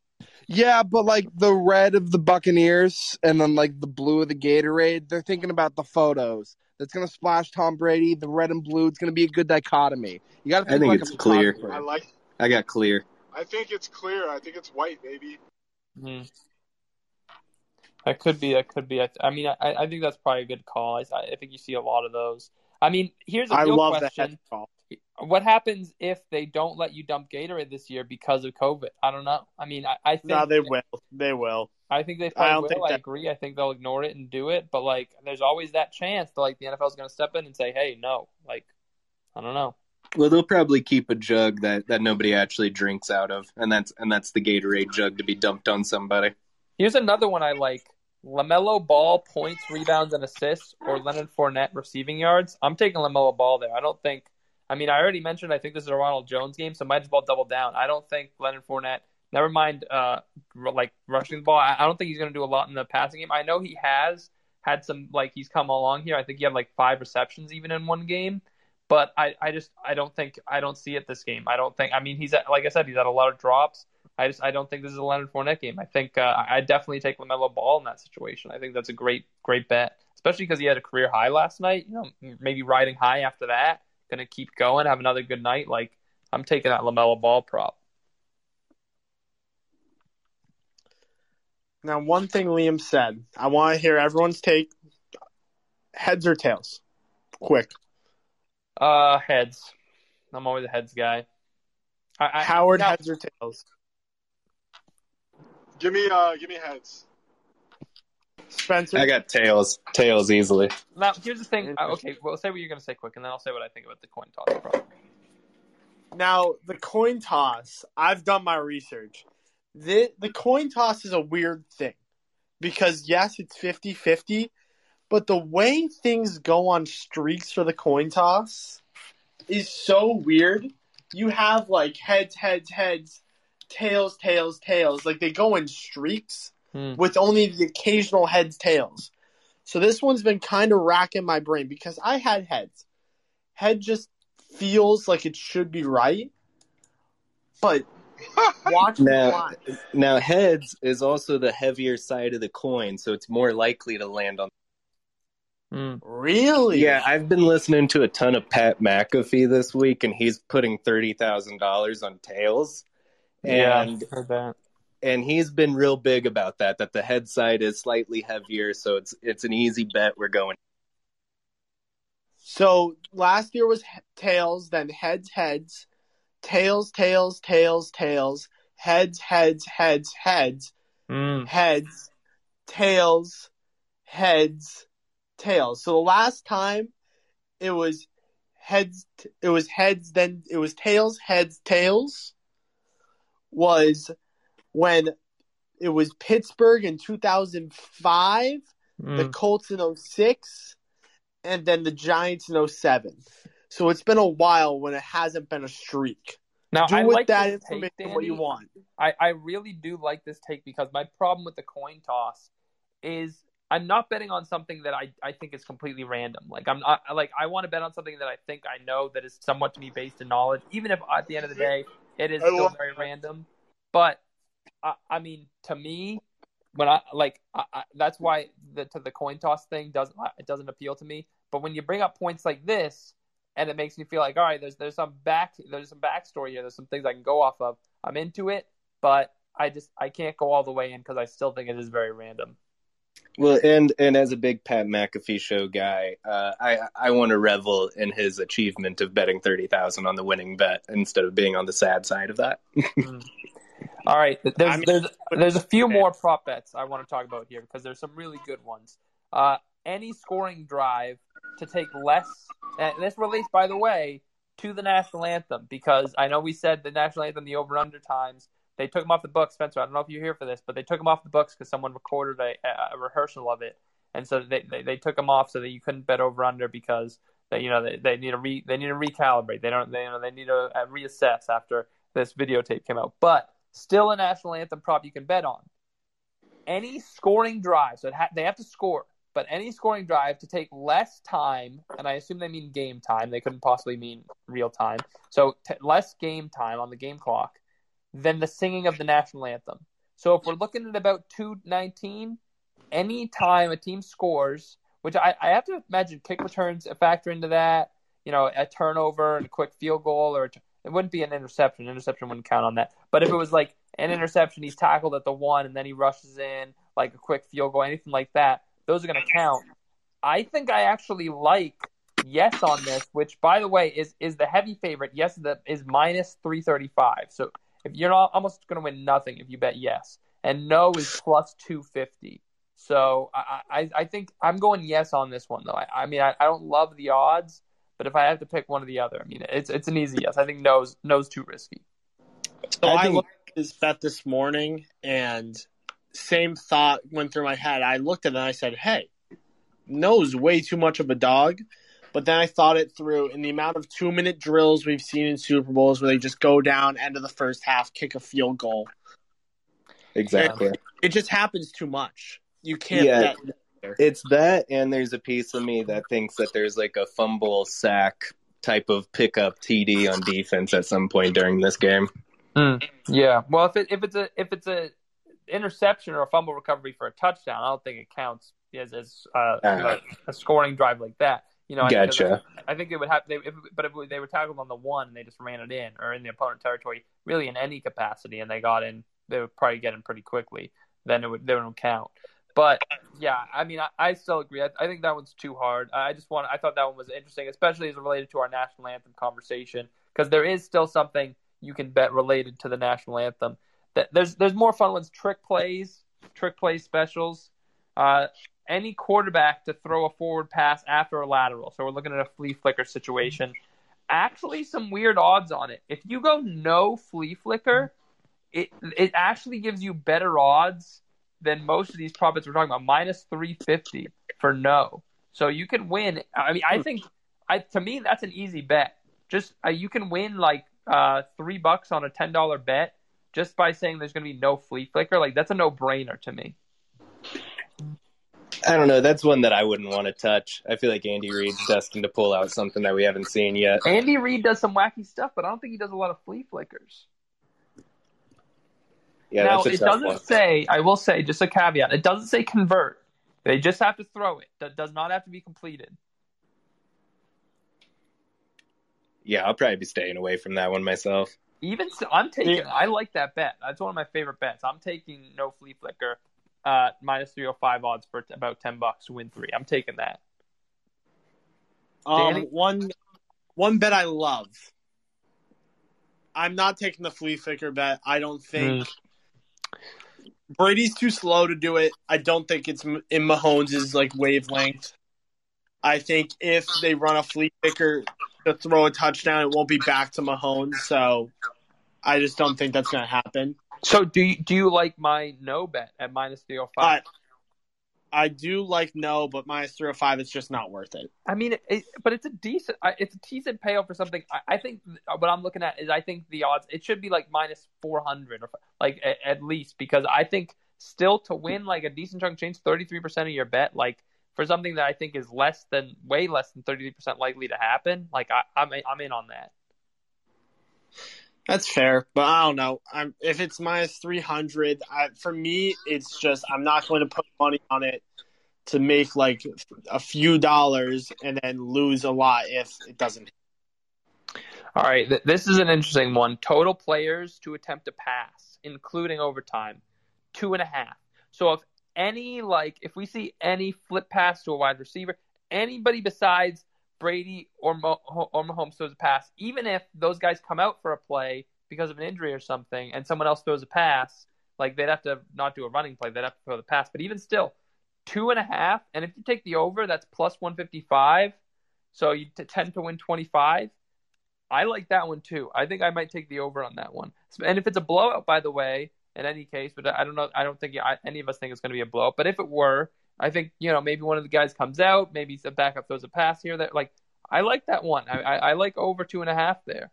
Yeah, but like the red of the Buccaneers and then like the blue of the Gatorade, they're thinking about the photos. That's gonna splash Tom Brady. The red and blue. It's gonna be a good dichotomy. You got to Think I think, think like it's a clear. I like. I got clear. I think it's clear. I think it's white, baby. hmm. That could be. That could be. I, I mean, I, I think that's probably a good call. I, I think you see a lot of those. I mean, here's a I real love question. That call. What happens if they don't let you dump Gatorade this year because of COVID? I don't know. I mean, I, I think No, they will. They will. I think they I probably don't will. think I that- agree. I think they'll ignore it and do it. But like, there's always that chance that like the NFL is going to step in and say, "Hey, no." Like, I don't know. Well, they'll probably keep a jug that, that nobody actually drinks out of, and that's and that's the Gatorade jug to be dumped on somebody. Here's another one I like: Lamelo Ball points, rebounds, and assists, or Leonard Fournette receiving yards. I'm taking Lamelo Ball there. I don't think. I mean, I already mentioned I think this is a Ronald Jones game, so might as well double down. I don't think Leonard Fournette. Never mind, uh, like rushing the ball. I, I don't think he's going to do a lot in the passing game. I know he has had some like he's come along here. I think he had like five receptions even in one game. But I, I just I don't think I don't see it this game. I don't think I mean he's at, like I said he's had a lot of drops. I just I don't think this is a Leonard Fournette game. I think uh, I definitely take Lamelo Ball in that situation. I think that's a great great bet, especially because he had a career high last night. You know, maybe riding high after that, gonna keep going, have another good night. Like I'm taking that Lamelo Ball prop. Now, one thing Liam said, I want to hear everyone's take. Heads or tails? Quick. Uh, heads. I'm always a heads guy. I, I, Howard, now- heads or tails? Give me. Uh. Give me heads. Spencer? I got tails, tails easily. Now here's the thing. Uh, okay, well, say what you're gonna say quick, and then I'll say what I think about the coin toss problem. Now, the coin toss, I've done my research. The, the coin toss is a weird thing because, yes, it's 50 50, but the way things go on streaks for the coin toss is so weird. You have like heads, heads, heads, tails, tails, tails. Like they go in streaks Hmm. with only the occasional heads, tails. So this one's been kind of racking my brain because I had heads. Head just feels like it should be right, but watch Now- line. Now, heads is also the heavier side of the coin, so it's more likely to land on. Hmm. Really? Yeah, I've been listening to a ton of Pat McAfee this week, and he's putting thirty thousand dollars on tails, and yeah, heard that. And he's been real big about that. That the head side is slightly heavier, so it's it's an easy bet. We're going. So last year was he- tails, then heads, heads, tails, tails, tails, tails, heads, heads, heads, heads, Mm. heads, tails, heads, tails. So the last time it was heads, it was heads, then it was tails, heads, tails. Was when it was Pittsburgh in 2005, the Mm. Colts in 06, and then the Giants in 07. So it's been a while when it hasn't been a streak. Now Do I with like that this take, information what you want. I, I really do like this take because my problem with the coin toss is I'm not betting on something that I, I think is completely random. Like I'm not like I want to bet on something that I think I know that is somewhat to be based in knowledge, even if at the end of the day it is I still very that. random. But I, I mean, to me, when I like I, I, that's why the to the coin toss thing doesn't it doesn't appeal to me. But when you bring up points like this, and it makes me feel like all right, there's there's some back there's some backstory here. There's some things I can go off of. I'm into it, but I just I can't go all the way in because I still think it is very random. Well, and and as a big Pat McAfee show guy, uh, I I want to revel in his achievement of betting thirty thousand on the winning bet instead of being on the sad side of that. All right, there's I mean- there's there's a few more prop bets I want to talk about here because there's some really good ones. Uh, any scoring drive to take less, and this relates, by the way, to the national anthem because I know we said the national anthem, the over under times they took them off the books. Spencer, I don't know if you're here for this, but they took them off the books because someone recorded a, a rehearsal of it, and so they, they they took them off so that you couldn't bet over under because they you know they, they need to re they need to recalibrate. They don't they you know they need to uh, reassess after this videotape came out. But still a national anthem prop you can bet on. Any scoring drive, so ha- they have to score, but any scoring drive to take less time, and I assume they mean game time. They couldn't possibly mean real time. So t- less game time on the game clock than the singing of the national anthem. So if we're looking at about 219, any time a team scores, which I, I have to imagine kick returns factor into that, you know, a turnover and a quick field goal, or it wouldn't be an interception. Interception wouldn't count on that. But if it was like an interception, he's tackled at the one and then he rushes in, like a quick field goal, anything like that, those are going to count. I think I actually like yes on this, which by the way is is the heavy favorite. Yes, is minus 335 So if you're not, almost going to win nothing if you bet yes, and no is plus two fifty. So I, I I think I'm going yes on this one though. I, I mean I, I don't love the odds, but if I have to pick one or the other, I mean it's it's an easy yes. I think no's no's too risky. So I, I think- looked at this bet this morning, and same thought went through my head. I looked at it and I said, "Hey, no's way too much of a dog." But then I thought it through, in the amount of two-minute drills we've seen in Super Bowls, where they just go down end of the first half, kick a field goal, Exactly. it just happens too much. You can't Yeah. bet. It's that, and there's a piece of me that thinks that there's like a fumble sack type of pickup TD on defense at some point during this game. Yeah. Well, if it if it's a if it's a interception or a fumble recovery for a touchdown, I don't think it counts as as uh, Ah. a, a scoring drive like that. You know, I think- Gotcha. I think they would have, they, if, but if they were tackled on the one and they just ran it in, or in the opponent territory, really in any capacity, and they got in, they would probably get in pretty quickly. Then it would, they would count. But yeah, I mean, I, I still agree. I, I think that one's too hard. I just want, I thought that one was interesting, especially as related to our national anthem conversation, because there is still something you can bet related to the national anthem. That there's there's more fun ones, trick plays, trick play specials. Uh, any quarterback to throw a forward pass after a lateral. So we're looking at a flea flicker situation. Actually, some weird odds on it. If you go no flea flicker, it it actually gives you better odds than most of these profits we're talking about. Minus three fifty for no. So you can win. I mean, I think I to me that's an easy bet. Just uh, you can win like uh, three bucks on a ten dollar bet just by saying there's going to be no flea flicker. Like that's a no brainer to me. I don't know. That's one that I wouldn't want to touch. I feel like Andy Reid's destined to pull out something that we haven't seen yet. Andy Reid does some wacky stuff, but I don't think he does a lot of flea flickers. Yeah, now that's it doesn't one. say. I will say just a caveat. It doesn't say convert. They just have to throw it. That does not have to be completed. Yeah, I'll probably be staying away from that one myself. Even so, I'm taking. Yeah. I like that bet. That's one of my favorite bets. I'm taking no flea flicker, uh, minus three hundred five odds for t- about ten bucks to win three. I'm taking that. Um, Danny? one one bet I love. I'm not taking the flea flicker bet. I don't think Brady's too slow to do it. I don't think it's in Mahomes' like wavelength. I think if they run a flea flicker to throw a touchdown, it won't be back to Mahomes. So I just don't think that's going to happen. So do you, do you like my no bet at minus three oh hundred I five? I do like no, but minus three hundred five, it's just not worth it. I mean, it, but it's a decent, it's a decent payoff for something. I, I think what I'm looking at is I think the odds it should be like minus four hundred or like at, at least because I think still to win like a decent chunk change, thirty three percent of your bet, like for something that I think is less than way less than thirty three percent likely to happen, like I, I'm I'm in on that. That's fair, but I don't know. I'm if it's minus three hundred. For me, it's just I'm not going to put money on it to make like a few dollars and then lose a lot if it doesn't. All right, th- this is an interesting one. Total players to attempt a pass, including overtime, two and a half. So if any like if we see any flip pass to a wide receiver, anybody besides Brady or Mo- or Mahomes throws a pass, even if those guys come out for a play because of an injury or something, and someone else throws a pass, like they'd have to not do a running play, they'd have to throw the pass. But even still, two and a half, and if you take the over, that's plus one fifty five. So you tend to win twenty five. I like that one too. I think I might take the over on that one. And if it's a blowout, by the way, in any case, but I don't know. I don't think any of us think it's going to be a blowout. But if it were, I think you know maybe one of the guys comes out, maybe the backup throws a pass here. That like I like that one. I, I, I like over two and a half there.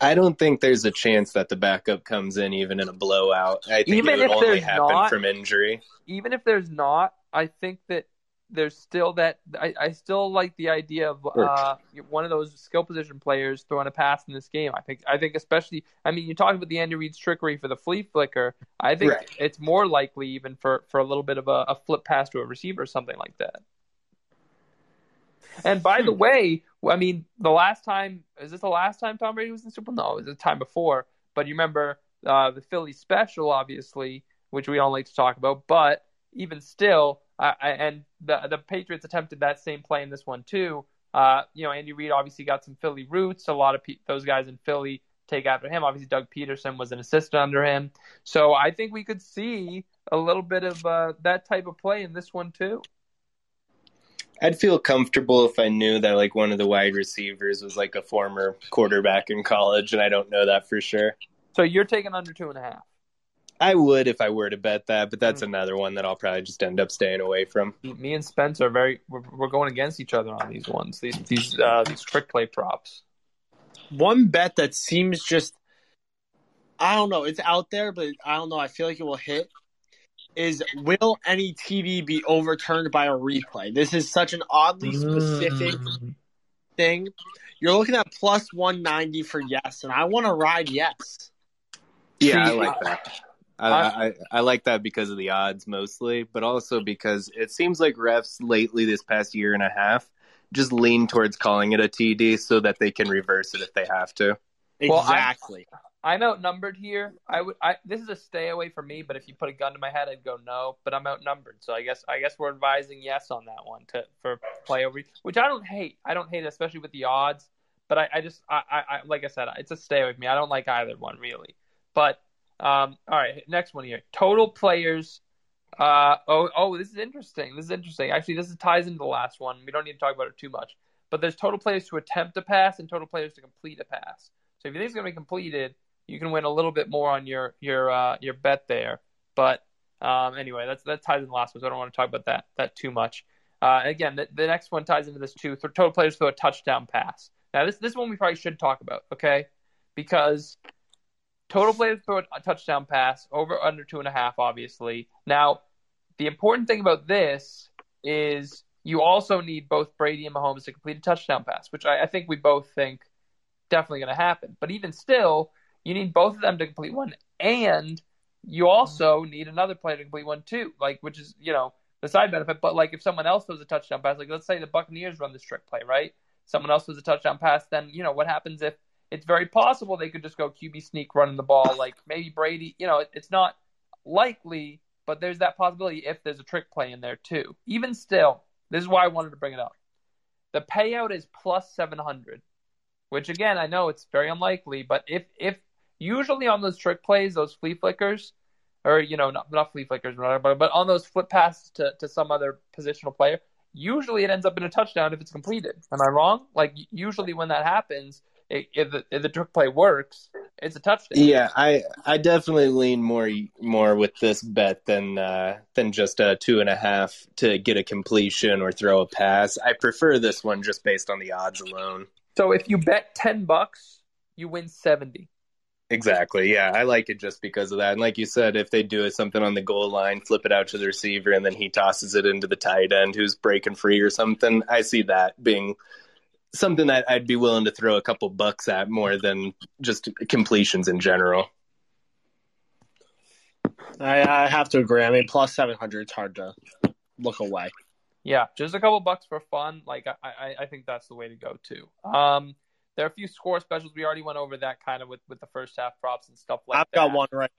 I don't think there's a chance that the backup comes in even in a blowout. I think Even it would if only there's happen not- from injury. Even if there's not, I think that there's still that. I, I still like the idea of uh, one of those skill position players throwing a pass in this game. I think. I think especially. I mean, you talked about the Andy Reid's trickery for the flea flicker. I think Right. it's more likely even for for a little bit of a, a flip pass to a receiver or something like that. And by the way, I mean the last time is this the last time Tom Brady was in the Super Bowl? No, it was the time before. But you remember uh, the Philly special, obviously, which we don't like to talk about. But even still, I, and the the Patriots attempted that same play in this one too. Uh, you know, Andy Reid obviously got some Philly roots. A lot of pe- those guys in Philly take after him. Obviously, Doug Pederson was an assistant under him. So I think we could see a little bit of uh, that type of play in this one too. I'd feel comfortable if I knew that like one of the wide receivers was like a former quarterback in college, and I don't know that for sure. So you're taking under two and a half. I would if I were to bet that, but that's Mm. another one that I'll probably just end up staying away from. Me and Spence are very we're, we're going against each other on these ones. These these uh, these trick play props. One bet that seems just I don't know, it's out there, but I don't know, I feel like it will hit. Is will any TD be overturned by a replay? This is such an oddly specific Mm. thing. You're looking at plus 190 for yes, and I want to ride yes. Yeah, I See, like that. I, I- I, I like that because of the odds mostly, but also because it seems like refs lately this past year and a half just lean towards calling it a TD so that they can reverse it if they have to. Well, I'm- Exactly. I'm outnumbered here. I would. I this is a stay away for me. But if you put a gun to my head, I'd go no. But I'm outnumbered, so I guess I guess we're advising yes on that one to for play over, which I don't hate. I don't hate, it, especially with the odds. But I, I just I, I, I like I said, it's a stay with me. I don't like either one really. But um, all right, next one here. Total players. Uh oh oh, this is interesting. This is interesting. Actually, this is, ties into the last one. We don't need to talk about it too much. But there's total players to attempt a pass and total players to complete a pass. So if you think it's going to be completed, you can win a little bit more on your your uh, your bet there. But um, anyway, that's that ties in the last one, so I don't want to talk about that that too much. Uh, again, the, the next one ties into this too. Total players throw a touchdown pass. Now this this one we probably should talk about, okay? Because total players for a touchdown pass over under two and a half, obviously. Now the important thing about this is you also need both Brady and Mahomes to complete a touchdown pass, which I, I think we both think definitely going to happen. But even still, you need both of them to complete one, and you also need another player to complete one too. Like, which is you know the side benefit. But like, if someone else throws a touchdown pass, like let's say the Buccaneers run this trick play, right? Someone else throws a touchdown pass, then you know what happens if it's very possible they could just go QB sneak running the ball, like maybe Brady. You know, it, it's not likely, but there's that possibility if there's a trick play in there too. Even still, this is why I wanted to bring it up. The payout is plus seven hundred which again I know it's very unlikely, but if if usually on those trick plays, those flea flickers, or you know not not flea flickers, but on those flip passes to to some other positional player, usually it ends up in a touchdown if it's completed. Am I wrong? Like usually when that happens, if, the, if the trick play works, it's a touchdown. Yeah, I I definitely lean more more with this bet than uh, than just a two and a half to get a completion or throw a pass. I prefer this one just based on the odds alone. So if you bet ten bucks, you win seventy. Exactly. Yeah, I like it just because of that. And like you said, if they do something on the goal line, flip it out to the receiver, and then he tosses it into the tight end who's breaking free or something, I see that being something that I'd be willing to throw a couple bucks at more than just completions in general. I, I have to agree. I mean, plus 700, it's hard to look away. Yeah, just a couple bucks for fun. Like I, I, I think that's the way to go too. Um, there are a few score specials. We already went over that kind of with, with the first half props and stuff like I've that. got one right.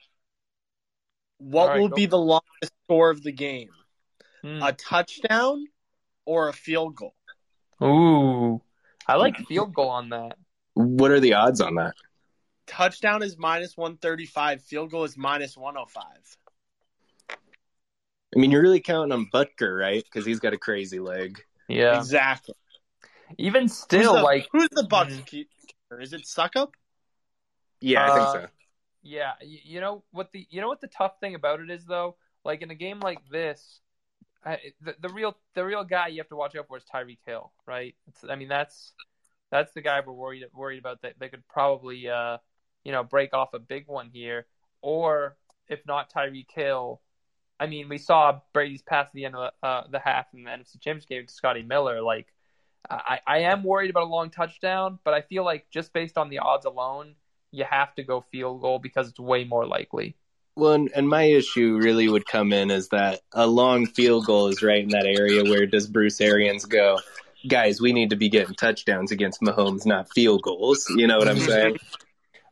What All right, will be for the longest score of the game? Hmm. A touchdown or a field goal? Ooh, I like field goal on that. What are the odds on that? Touchdown is minus 135. Field goal is minus 105. I mean, you're really counting on Butker, right? Because he's got a crazy leg. Yeah. Exactly. Even Who's still, the, like who's the Bucs Mhm. Is it Succop? Yeah, I Uh, think so. Yeah, you, you know what the you know what the tough thing about it is though. Like in a game like this, The, the real the real guy you have to watch out for is Tyreek Hill, right? It's, I mean that's that's the guy we're worried worried about that they could probably uh you know break off a big one here, or if not Tyreek Hill. I mean, we saw Brady's pass at the end of the, uh, the half in the NFC Championship game to Scotty Miller. Like, I, I am worried about a long touchdown, but I feel like just based on the odds alone, you have to go field goal because it's way more likely. Well, and, my issue really would come in is that a long field goal is right in that area where does Bruce Arians go? Guys, we need to be getting touchdowns against Mahomes, not field goals. You know what I'm saying?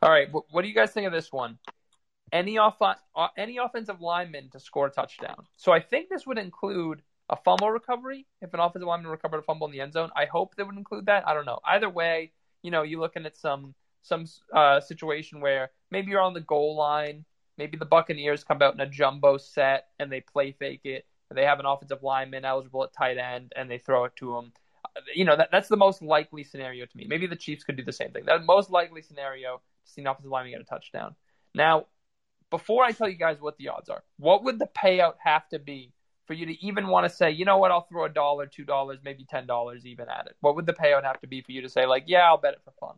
All right, what do you guys think of this one? Any off uh, any offensive lineman to score a touchdown. So I think this would include a fumble recovery if an offensive lineman recovered a fumble in the end zone. I hope they would include that. I don't know. Either way, you know, you're looking at some some uh, situation where maybe you're on the goal line, maybe the Buccaneers come out in a jumbo set and they play fake it. They have an offensive lineman eligible at tight end and they throw it to him. You know, that, that's the most likely scenario to me. Maybe the Chiefs could do the same thing. That most likely scenario to see an offensive lineman get a touchdown. Now, before I tell you guys what the odds are, what would the payout have to be for you to even want to say, you know what, I'll throw a dollar, two dollars, maybe ten dollars even at it? What would the payout have to be for you to say, like, yeah, I'll bet it for fun?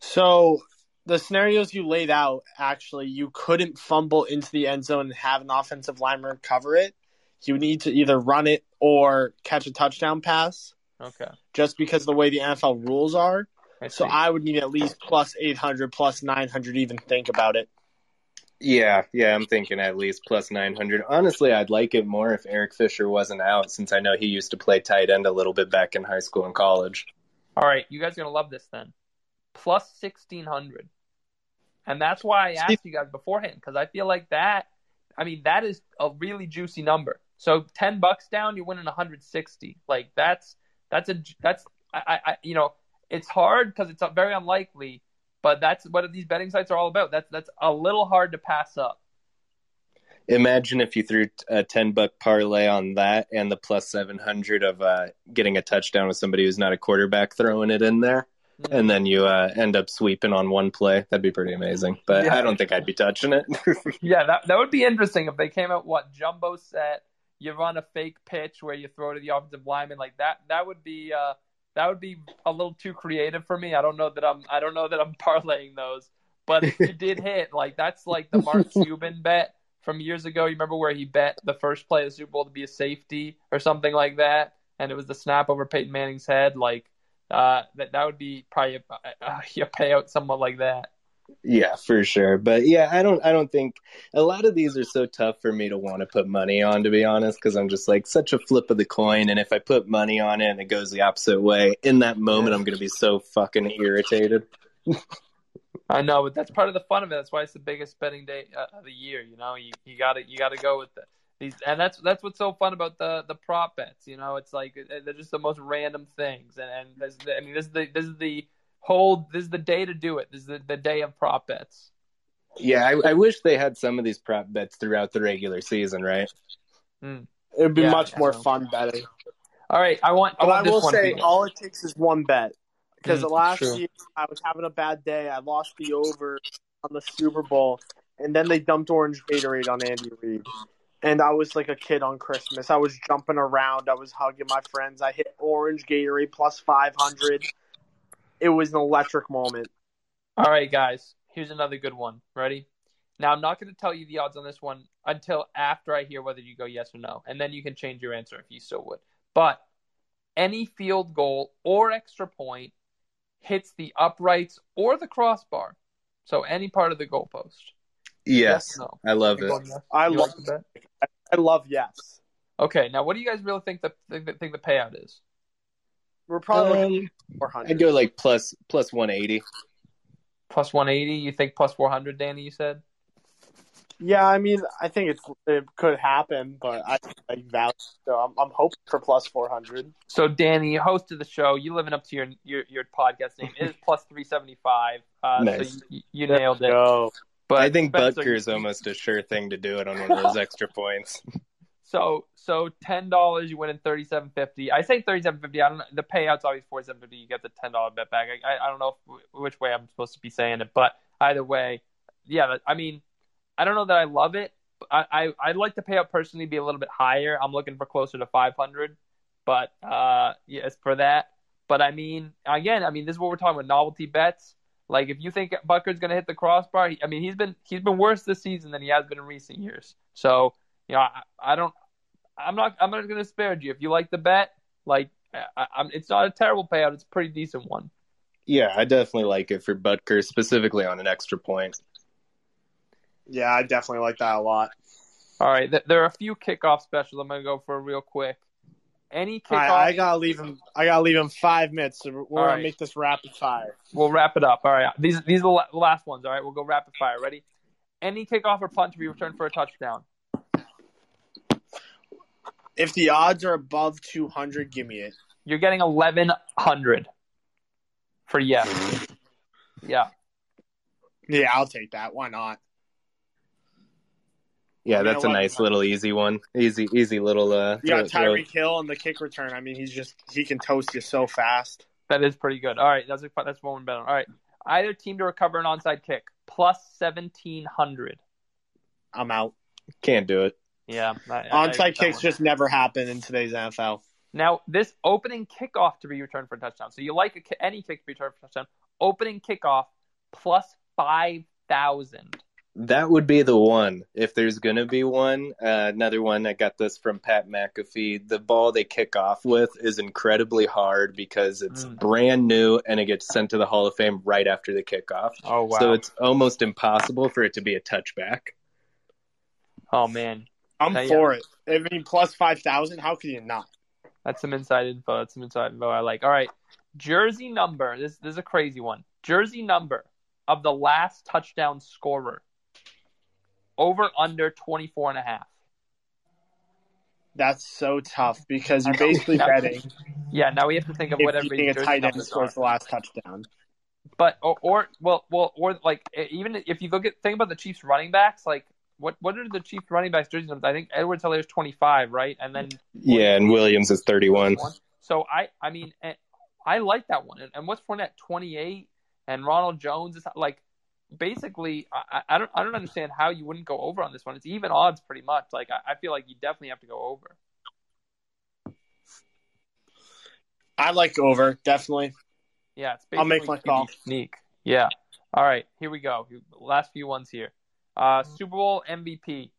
So the scenarios you laid out, actually, you couldn't fumble into the end zone and have an offensive lineman cover it. You need to either run it or catch a touchdown pass, Okay. just because of the way the NFL rules are. I So. I would need at least plus 800, plus 900 to even think about it. Yeah, yeah, I'm thinking at least plus 900. Honestly, I'd like it more if Eric Fisher wasn't out, since I know he used to play tight end a little bit back in high school and college. All right, you guys are gonna love this then. Plus sixteen hundred, and that's why I asked you guys beforehand because I feel like that. I mean, that is a really juicy number. So ten bucks down, you're winning one hundred sixty. Like that's that's a that's I, I you know it's hard because it's very unlikely, but that's what these betting sites are all about. That's that's a little hard to pass up. Imagine if you threw a 10 buck parlay on that and the plus 700 of uh, getting a touchdown with somebody who's not a quarterback throwing it in there. And then you uh, end up sweeping on one play. That'd be pretty amazing. But Yeah. I don't think I'd be touching it. Yeah, that that would be interesting if they came out what jumbo set. You run a fake pitch where you throw to the offensive lineman like that. That would be uh, that would be a little too creative for me. I don't know that I'm I don't know that I'm parlaying those. But if you did hit, like that's like the Mark Cuban bet from years ago. You remember where he bet the first play of the Super Bowl to be a safety or something like that, and it was the snap over Peyton Manning's head. Like uh, that that would be probably a, a, a payout somewhat like that. Yeah, for sure. But yeah, I don't I don't think a lot of these are so tough for me to want to put money on to be honest because I'm just like such a flip of the coin and if I put money on it and it goes the opposite way, in that moment I'm going to be so fucking irritated. I know, but that's part of the fun of it. That's why it's the biggest betting day uh, of the year. You know, you you got to you got to go with the, these, and that's that's what's so fun about the the prop bets. You know, it's like uh, they're just the most random things, and and this, I mean, this is the this is the whole this is the day to do it. This is the, the day of prop bets. Yeah, I, I wish they had some of these prop bets throughout the regular season, right? It would be Yeah, much more fun betting. All right, I want I But I want this will one. say, all it takes is one bet. Because Mm, last true. year, I was having a bad day. I lost the over on the Super Bowl, and then they dumped orange Gatorade on Andy Reid. And I was like a kid on Christmas. I was jumping around. I was hugging my friends. I hit orange Gatorade plus 500. It was an electric moment. All right, guys. Here's another good one. Ready? Now, I'm not going to tell you the odds on this one until after I hear whether you go yes or no, and then you can change your answer if you so would. But any field goal or extra point hits the uprights or the crossbar, so any part of the goalpost. Yes, or no? I love You it. yes? I You love, like the bet? I love yes. Okay, now what do you guys really think the think the, think the payout is? We're probably Um, 400. I'd go like plus plus 180. Plus 180. You think plus 400, Danny? You said. Yeah, I mean, I think it's it could happen, but I like value. So I'm, I'm hoping for plus 400. So Danny, host of the show, you living up to your your, your podcast name It is plus three seventy five. Uh, Nice. So you, you nailed it. Go. But I think Spencer, Butker is almost a sure thing to do it on one of those extra points. So so ten dollars you win in thirty seven fifty. I say thirty seven fifty. I don't know. The payout's always forty seven fifty. You get the ten dollar bet back. I, I don't know if, which way I'm supposed to be saying it, but either way, yeah. I mean, I don't know that I love it. I I I'd like the payout personally be a little bit higher. I'm looking for closer to five hundred, but uh, yes, for that. But I mean, again, I mean, this is what we're talking about novelty bets. Like if you think Butker's going to hit the crossbar, I mean, he's been he's been worse this season than he has been in recent years. So you know, I, I don't, I'm not, I'm not going to spare you. If you like the bet, like, I, I'm, it's not a terrible payout. It's a pretty decent one. Yeah, I definitely like it for Butker, specifically on an extra point. Yeah, I definitely like that a lot. All right, th- there are a few kickoff specials. I'm going to go for real quick. Any All kickoff, right, I gotta leave him. I gotta leave him five minutes. So we're All gonna right. make this rapid fire. we'll wrap it up. All right, these these are the last ones. All right, we'll go rapid fire. Ready? Any kickoff or punt to be returned for a touchdown. If the odds are above two hundred, give me it. You're getting 1100 for yes. Mm-hmm. Yeah. Yeah, I'll take that. Why not? Yeah, You that's a what? nice little easy one. Easy, easy little. Uh, You got throw- Tyreek Hill on the kick return. I mean, he's just he can toast you so fast. That is pretty good. All right, that's a, that's one better. All right, either team to recover an onside kick plus seventeen hundred. I'm out. Can't do it. Yeah, I- I agree with Onside that kicks just never happen in today's NFL. now this opening kickoff to be returned for a touchdown. So you like a, any kick to be returned for a touchdown? Opening kickoff plus five thousand. That would be the one. If there's going to be one, uh, another one, I got this from Pat McAfee. The ball they kick off with is incredibly hard because it's Mm. brand new and it gets sent to the Hall of Fame right after the kickoff. Oh wow. So it's almost impossible for it to be a touchback. oh man, I'm Uh, yeah. for it. I mean, plus five thousand. How could you not? that's some inside info. That's some inside info I like. All right, jersey number. This this is a crazy one. Jersey number of the last touchdown scorer. Over under 24 and a half. That's so tough because you're basically Yeah. betting Yeah, now we have to think of if what you everybody's think a jersey tight end numbers scores are. the last touchdown. But or, or well well or like even if you look at think about the Chiefs running backs, like what what are the Chiefs running backs jersey numbers? I think Edwards is 25, right? And then Yeah, and Williams is 31. So I I mean eh, I like that one. And, and what's Fournette 28 and Ronald Jones is like basically I, I don't I don't understand how you wouldn't go over on this one. It's even odds pretty much. Like I, I feel like you definitely have to go over. I like over definitely. Yeah, it's I'll make my call. Sneak. Yeah. All right, here we go. Last few ones here. Uh, Super Bowl MVP.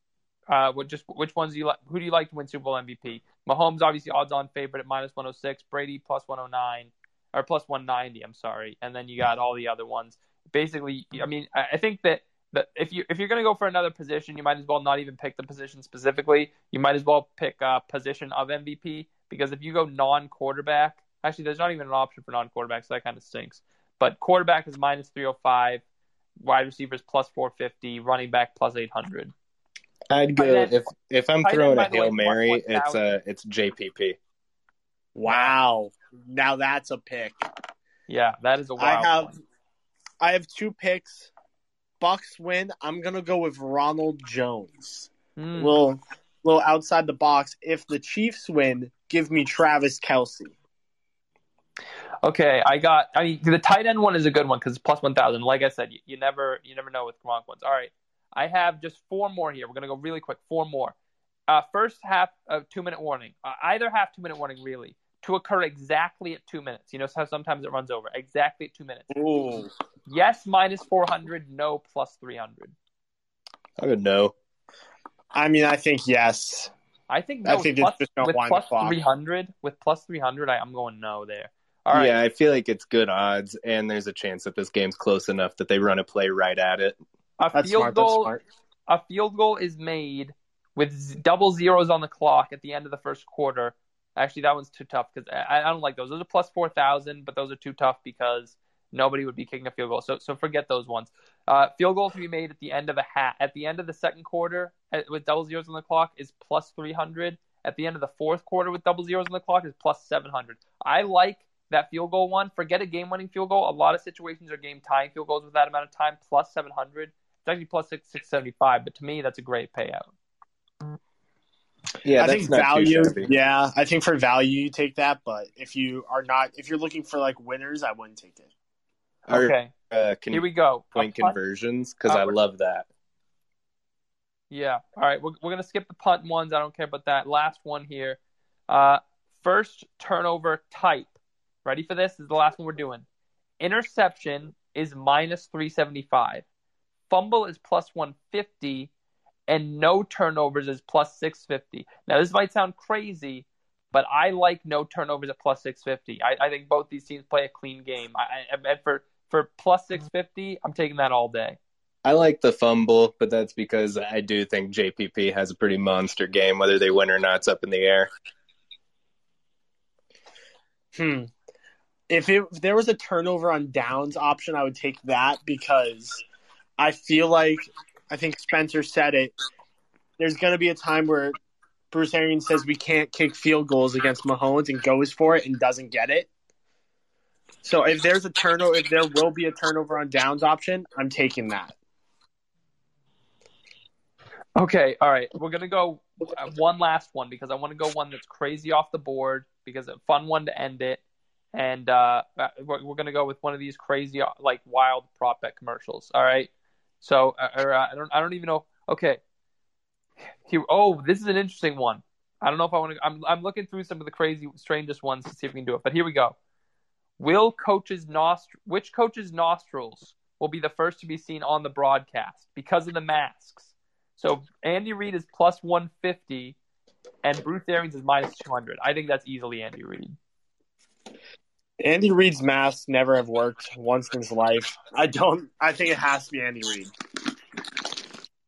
Uh, what just which ones do you like? Who do you like to win Super Bowl MVP? Mahomes obviously odds-on favorite at minus 106. Brady plus 109 or plus 190. I'm sorry, and then you got all the other ones. Basically, I mean, I I think that that if you if you're gonna go for another position, you might as well not even pick the position specifically. You might as well pick a position of MVP because if you go non-quarterback, actually, there's not even an option for non-quarterback, so that kind of stinks. But quarterback is minus 305, wide receivers plus 450, running back plus 800. I'd go Tight end- if if I'm throwing by a the way, hail mary, plus it's 1,000. uh it's JPP. Wow. Now that's a pick. Yeah, that is a I wild have one. I have two picks. Bucs win. I'm gonna go with Ronald Jones. Hmm. Little little outside the box. If the Chiefs win, give me Travis Kelce. Okay, I got. I mean, the tight end one is a good one because it's plus 1,000. Like I said, you, you never you never know with Gronk ones. All right, I have just four more here. We're gonna go really quick. Four more. Uh, first half of two minute warning. Uh, either half two minute warning really to occur exactly at two minutes. You know how sometimes it runs over exactly at two minutes. Ooh. Yes, minus 400. No, plus 300. I would no. I mean, I think yes. I think I think plus, just gonna with wind the clock. 300. With plus 300, I, I'm going no there. All right. Yeah, I feel like it's good odds, and there's a chance that this game's close enough that they run a play right at it. A That's field smart. That's goal. smart. a field goal is made with z- double zeros on the clock at the end of the first quarter. Actually, that one's too tough because I, I don't like those. Those are plus four thousand, but those are too tough because nobody would be kicking a field goal. So so forget those ones. Uh, field goal to be made at the end of a hat at the end of the second quarter at, with double zeros on the clock is plus three hundred. At the end of the fourth quarter with double zeros on the clock is plus seven hundred. I like that field goal one. Forget a game winning field goal. A lot of situations are game tying field goals with that amount of time. Plus seven hundred. It's actually plus six six seventy five, but to me that's a great payout. Yeah, I think value. Yeah, I think for value you take that, but if you are not, if you're looking for like winners, I wouldn't take it. Okay, uh, can here we go. point punt- conversions because I love that. Yeah. All right. We're, we're going to skip the punt ones. I don't care about that. Last one here. Uh, first turnover type. Ready for this? This is the last one we're doing. Interception is minus 375. Fumble is plus 150. And no turnovers is plus 650. Now, this might sound crazy, but I like no turnovers at plus 650. I, I think both these teams play a clean game. I, I, and for, for plus 650, I'm taking that all day. I like the fumble, but that's because I do think JPP has a pretty monster game. Whether they win or not, it's up in the air. Hmm. If, it, if there was a turnover on downs option, I would take that because I feel like I think Spencer said it. There's going to be a time where Bruce Arians says we can't kick field goals against Mahomes and goes for it and doesn't get it. So if there's a turnover, if there will be a turnover on downs option, I'm taking that. Okay, all right. We're gonna go uh, one last one because I want to go one that's crazy off the board because a fun one to end it, and uh, uh, we're, we're gonna go with one of these crazy uh, like wild prop bet commercials. All right. So or, uh, I don't I don't even know. Okay. Here. Oh, this is an interesting one. I don't know if I want to. I'm I'm looking through some of the crazy strangest ones to see if we can do it. But here we go. Will coaches nost which coaches nostrils will be the first to be seen on the broadcast because of the masks? So Andy Reid is plus 150 and Bruce Arians is minus 200. I think that's easily Andy Reid. Andy Reid's masks never have worked once in his life. I don't. I think it has to be Andy Reid.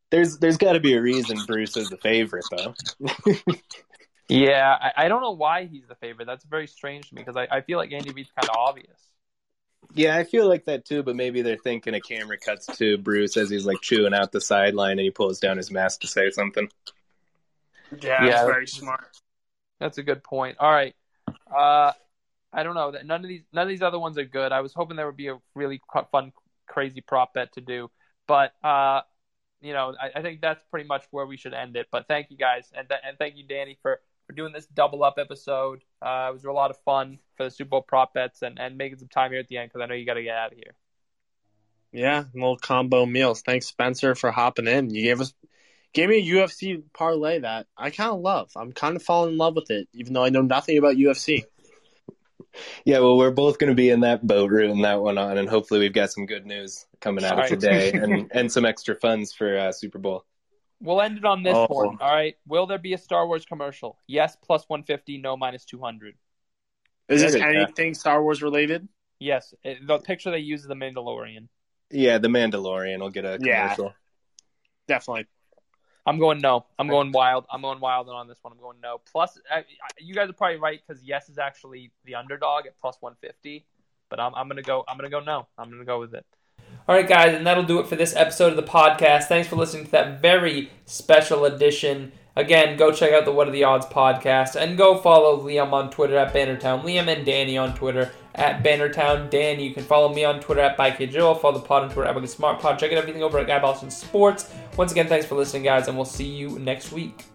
There's there's got to be a reason Bruce is the favorite though. Yeah, I, I don't know why he's the favorite. That's very strange to me because I, I feel like Andy Reid's kind of obvious. Yeah, I feel like that too, but maybe they're thinking a camera cuts to Bruce as he's like chewing out the sideline and he pulls down his mask to say something. Yeah, Yeah. that's very smart. That's a good point. All right. Uh, I don't know that none of these none of these other ones are good. I was hoping there would be a really fun, crazy prop bet to do, but uh, you know, I, I think that's pretty much where we should end it. But thank you guys, and th- and thank you, Danny, for for doing this double up episode. Uh, it was a lot of fun for the Super Bowl prop bets and and making some time here at the end because I know you got to get out of here. Yeah, little combo meals. Thanks, Spencer, for hopping in. You gave us gave me a UFC parlay that I kind of love. I'm kind of falling in love with it, even though I know nothing about UFC. Yeah, well, we're both going to be in that boat rooting that one on, and hopefully we've got some good news coming out All of right. today and and some extra funds for uh, Super Bowl. We'll end it on this Oh. one. All right. Will there be a Star Wars commercial? Yes, plus 150. No, minus 200. Is this Yeah. anything Star Wars related? Yes. It- the picture they use is the Mandalorian. Yeah, the Mandalorian will get a commercial. Yeah. commercial. Definitely. I'm going no. I'm going wild. I'm going wild on this one. I'm going no. Plus, I, I- you guys are probably right because yes is actually the underdog at plus 150. But I'm, I'm gonna go. I'm gonna go no. I'm gonna go with it. All right, guys, and that'll do it for this episode of the podcast. Thanks for listening to that very special edition. Again, go check out the What Are the Odds podcast and go follow Liam on Twitter at Bannertown. Liam and Danny on Twitter at Bannertown. Dan, you can follow me on Twitter at BikeJoe. Follow the pod on Twitter at Wicked Smart Pod. Check out everything over at Guy Boston Sports. Once again, thanks for listening, guys, and we'll see you next week.